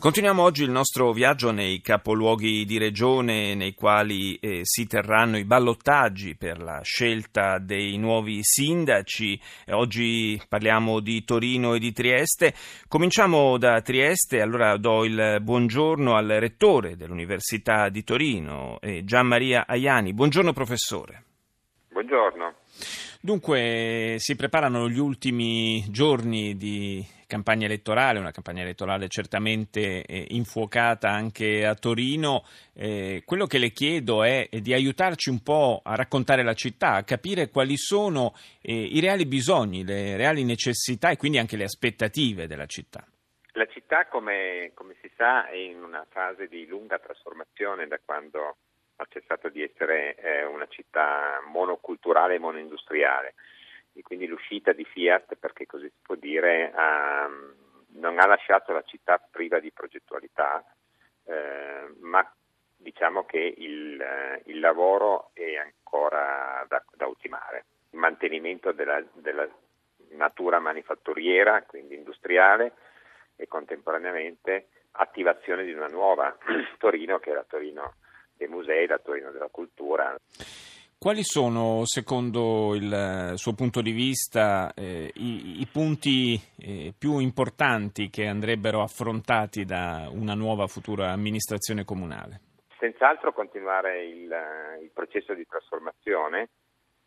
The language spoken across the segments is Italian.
Continuiamo oggi il nostro viaggio nei capoluoghi di regione nei quali eh, si terranno i ballottaggi per la scelta dei nuovi sindaci. Oggi parliamo di Torino e di Trieste. Cominciamo da Trieste, allora do il buongiorno al rettore dell'Università di Torino, eh, Gian Maria Aiani. Buongiorno professore. Buongiorno. Dunque si preparano gli ultimi giorni di campagna elettorale, una campagna elettorale certamente eh, infuocata anche a Torino. Eh, quello che le chiedo è di aiutarci un po' a raccontare la città, a capire quali sono eh, i reali bisogni, le reali necessità e quindi anche le aspettative della città. La città, come, come si sa, è in una fase di lunga trasformazione da quando ha cessato di essere eh, una città monoculturale e monoindustriale e quindi l'uscita di Fiat, perché così si può dire, ha, non ha lasciato la città priva di progettualità, eh, ma diciamo che il, il, lavoro è ancora da, da ultimare. Il mantenimento della, della natura manifatturiera, quindi industriale, e contemporaneamente attivazione di una nuova Torino che è la Torino dei musei, da Torino della cultura. Quali sono, secondo il suo punto di vista, eh, i, i, punti eh, più importanti che andrebbero affrontati da una nuova futura amministrazione comunale? Senz'altro continuare il, il processo di trasformazione,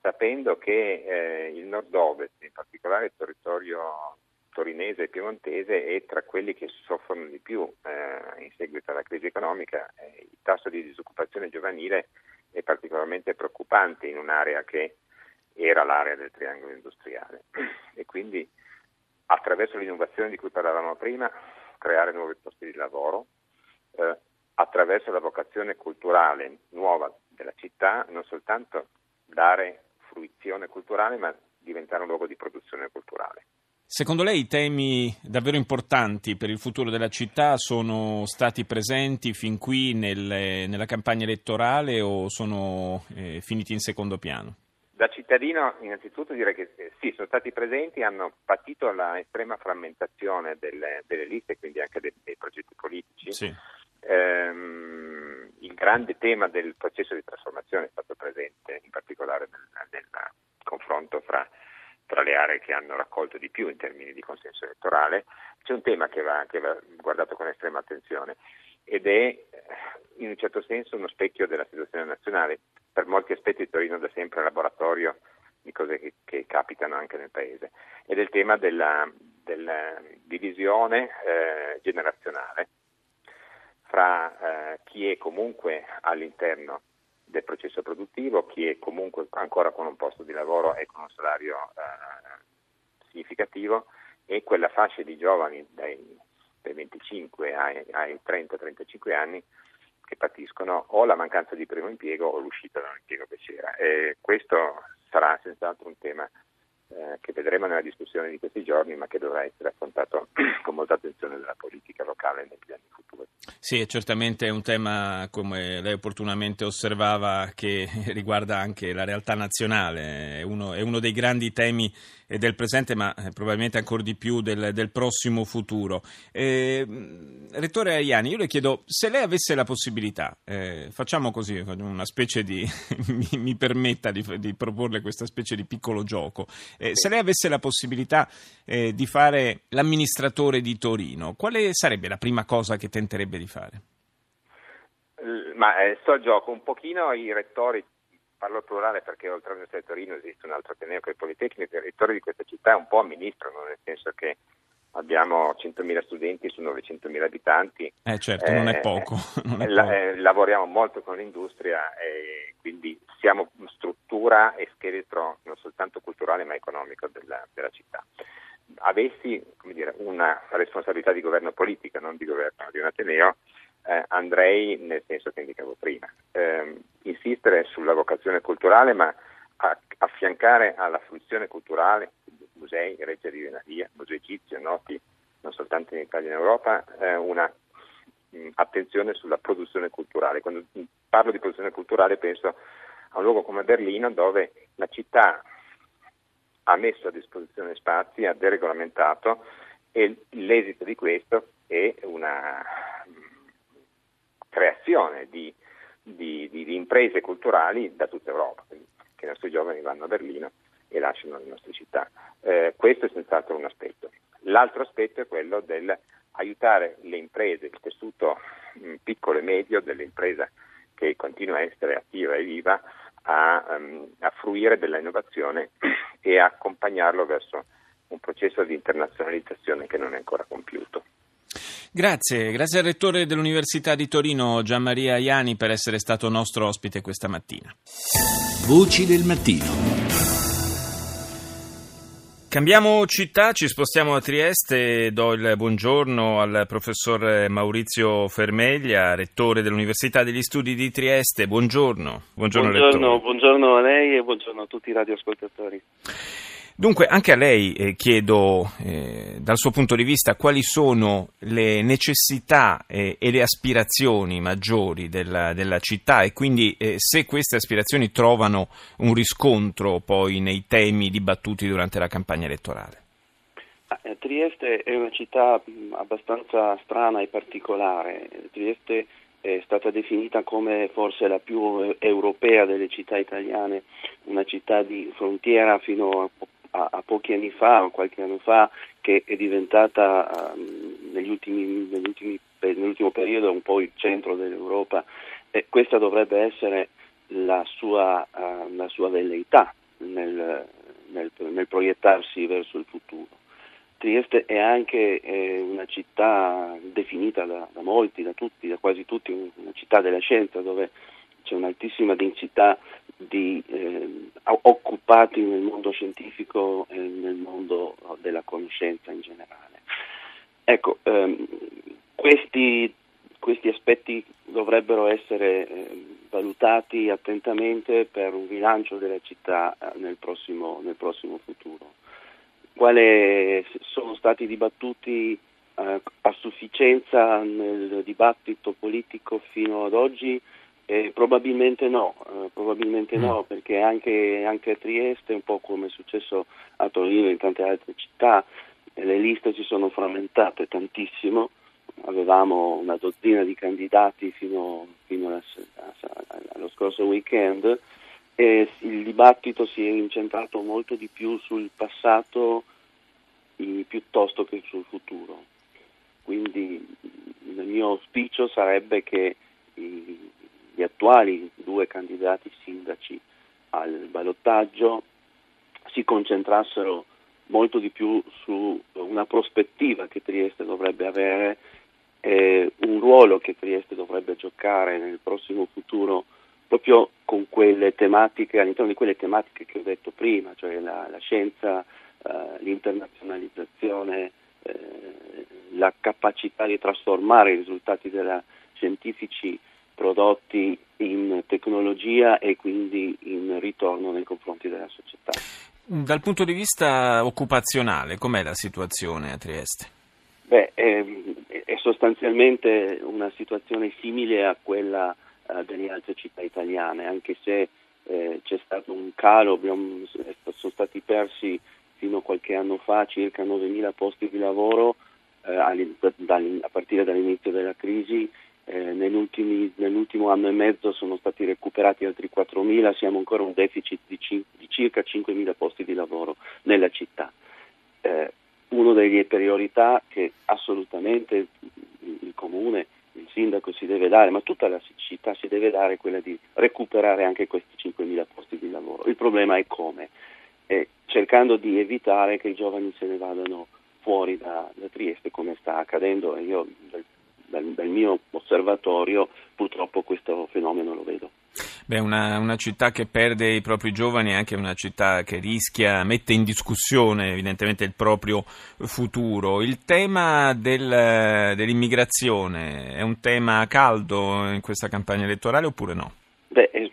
sapendo che eh, il nord-ovest, in particolare il territorio torinese e piemontese è tra quelli che soffrono di più eh, in seguito alla crisi economica. Eh, il tasso di disoccupazione giovanile è particolarmente preoccupante in un'area che era l'area del triangolo industriale e quindi attraverso l'innovazione di cui parlavamo prima creare nuovi posti di lavoro, eh, attraverso la vocazione culturale nuova della città, non soltanto dare fruizione culturale ma diventare un luogo di produzione culturale. Secondo lei i temi davvero importanti per il futuro della città sono stati presenti fin qui nelle, nella campagna elettorale o sono eh, finiti in secondo piano? Da cittadino innanzitutto direi che eh, sì, sono stati presenti, hanno patito la estrema frammentazione delle, delle liste, quindi anche dei, dei progetti politici. Sì. Ehm, il grande tema del processo di trasformazione è stato presente, in particolare nel, nel confronto fra aree che hanno raccolto di più in termini di consenso elettorale, c'è un tema che va, che va guardato con estrema attenzione ed è in un certo senso uno specchio della situazione nazionale. Per molti aspetti Torino da sempre laboratorio di cose che, che capitano anche nel Paese ed è il tema della, della divisione eh, generazionale fra eh, chi è comunque all'interno del processo produttivo, chi è comunque ancora con un posto di lavoro e con un salario eh, significativo e quella fascia di giovani dai, dai 25 ai, ai 30-35 anni che patiscono o la mancanza di primo impiego o l'uscita da un impiego che c'era. E questo sarà senz'altro un tema eh, che vedremo nella discussione di questi giorni, ma che dovrà essere affrontato con molta attenzione dalla politica locale negli anni futuri. Sì, è certamente un tema, come lei opportunamente osservava, che riguarda anche la realtà nazionale, è uno, è uno dei grandi temi del presente, ma eh, probabilmente ancora di più del, del prossimo futuro. Eh, Rettore Aiani, io le chiedo se lei avesse la possibilità, eh, facciamo così, una specie di, mi, mi permetta di, di, proporle questa specie di piccolo gioco, eh, se lei avesse la possibilità eh, di fare l'amministratore di Torino, quale sarebbe la prima cosa che tenterebbe di fare? Ma eh, sto gioco, un pochino i rettori parlo plurale perché oltre all'Università di Torino esiste un altro Ateneo che è il Politecnico, i rettori di questa città un po' amministrano, nel senso che abbiamo 100.000 studenti su 900.000 abitanti. Eh certo, eh, non è poco. Non è la, poco. Eh, lavoriamo molto con l'industria e quindi siamo struttura e scheletro non soltanto culturale ma economico della, della città. Avessi dire, una responsabilità di governo politica, non di governo di un Ateneo, eh, andrei nel senso che indicavo prima. Eh, insistere sulla vocazione culturale, ma a, affiancare alla fruizione culturale, musei, Reggio di Venaria, museo egizio, noti non soltanto in Italia e in Europa, eh, una mh, attenzione sulla produzione culturale. Quando parlo di produzione culturale penso a un luogo come Berlino dove la città ha messo a disposizione spazi, ha deregolamentato e l'esito di questo è una creazione di, di, di, di imprese culturali da tutta Europa, quindi che i nostri giovani vanno a Berlino e lasciano le nostre città. Eh, questo è senz'altro un aspetto. L'altro aspetto è quello del aiutare le imprese, il tessuto mh, piccolo e medio dell'impresa che continua a essere attiva e viva, a, um, a fruire della innovazione e accompagnarlo verso un processo di internazionalizzazione che non è ancora compiuto. Grazie, grazie al rettore dell'Università di Torino Gianmaria Iani per essere stato nostro ospite questa mattina. Voci del mattino. Cambiamo città, ci spostiamo a Trieste, do il buongiorno al professor Maurizio Fermeglia, rettore dell'Università degli Studi di Trieste. Buongiorno. Buongiorno, buongiorno, buongiorno a lei e buongiorno a tutti i radioascoltatori. Dunque, anche a lei eh, chiedo, eh, dal suo punto di vista, quali sono le necessità eh, e le aspirazioni maggiori della, della città e quindi eh, se queste aspirazioni trovano un riscontro poi nei temi dibattuti durante la campagna elettorale. Eh, Trieste è una città abbastanza strana e particolare. Trieste è stata definita come forse la più europea delle città italiane, una città di frontiera fino a a, a, pochi anni fa, qualche anno fa, che è diventata um, negli ultimi, negli ultimi, nell'ultimo periodo un po' il centro dell'Europa e questa dovrebbe essere la sua, uh, la sua velleità nel, nel, nel, proiettarsi verso il futuro. Trieste è anche eh, una città definita da, da molti, da tutti, da quasi tutti, una città della scienza dove c'è un'altissima densità di eh, occupati nel mondo scientifico e nel mondo della conoscenza in generale. Ecco, ehm, questi, questi, aspetti dovrebbero essere eh, valutati attentamente per un rilancio della città eh, nel, prossimo, nel, prossimo, futuro. Quali sono stati dibattuti eh, a sufficienza nel dibattito politico fino ad oggi? Eh, probabilmente no, eh, probabilmente no, mm. perché anche, anche, a Trieste, un po' come è successo a Torino e in tante altre città, eh, le liste si sono frammentate tantissimo, avevamo una dozzina di candidati fino, fino alla, allo scorso weekend e il dibattito si è incentrato molto di più sul passato piuttosto che sul futuro. Quindi il mio auspicio sarebbe che i, gli attuali due candidati sindaci al ballottaggio si concentrassero molto di più su una prospettiva che Trieste dovrebbe avere, eh, un ruolo che Trieste dovrebbe giocare nel prossimo futuro proprio con quelle tematiche, all'interno di quelle tematiche che ho detto prima, cioè la, la scienza, eh, l'internazionalizzazione, eh, la capacità di trasformare i risultati della, scientifici prodotti in tecnologia e quindi in ritorno nei confronti della società. Dal punto di vista occupazionale, com'è la situazione a Trieste? Beh, è, è sostanzialmente una situazione simile a quella uh, delle altre città italiane, anche se eh, c'è stato un calo, abbiamo, sono stati persi fino a qualche anno fa circa 9.000 posti di lavoro eh, a partire dall'inizio della crisi eh, nell'ultimo anno e mezzo sono stati recuperati altri 4.000, siamo ancora un deficit di, cin- di circa 5.000 posti di lavoro nella città. Eh, una delle priorità che assolutamente il, comune, il sindaco si deve dare, ma tutta la città si deve dare è quella di recuperare anche questi 5.000 posti di lavoro. Il problema è come, eh, cercando di evitare che i giovani se ne vadano fuori da, da Trieste come sta accadendo io dal dal, dal mio osservatorio purtroppo questo fenomeno lo vedo. Beh, una, una, città che perde i propri giovani è anche una città che rischia, mette in discussione evidentemente il proprio futuro. Il tema del, dell'immigrazione è un tema caldo in questa campagna elettorale oppure no? Beh, è,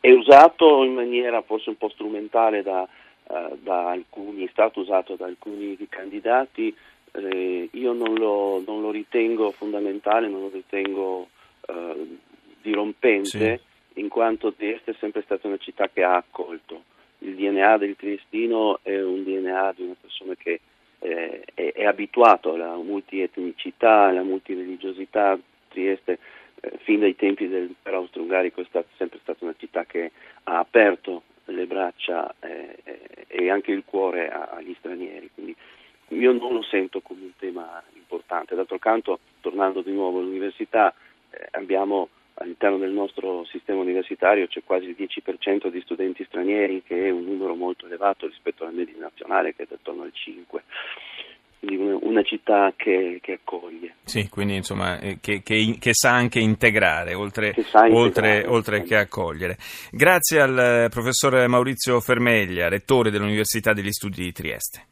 è usato in maniera forse un po' strumentale da, uh, da alcuni, è stato usato da alcuni candidati eh, io non lo, non lo, ritengo fondamentale, non lo ritengo eh, dirompente, sì. in quanto Trieste è sempre stata una città che ha accolto. Il DNA del triestino è un DNA di una persona che eh, è, è, abituato alla multietnicità, alla multireligiosità. Trieste, eh, fin dai tempi del impero austro-ungarico, è stata, sempre stata una città che ha aperto le braccia eh, e anche il cuore agli stranieri. Quindi io non lo sento come un tema importante. D'altro canto, tornando di nuovo all'università, eh, abbiamo all'interno del nostro sistema universitario c'è quasi il 10% di studenti stranieri, che è un numero molto elevato rispetto alla media nazionale che è attorno al 5% quindi una, città che, che, accoglie. Sì, quindi insomma eh, che, che, che sa anche integrare oltre, integrare, oltre, oltre che accogliere. Grazie al eh, professor Maurizio Fermeglia, rettore dell'Università degli Studi di Trieste.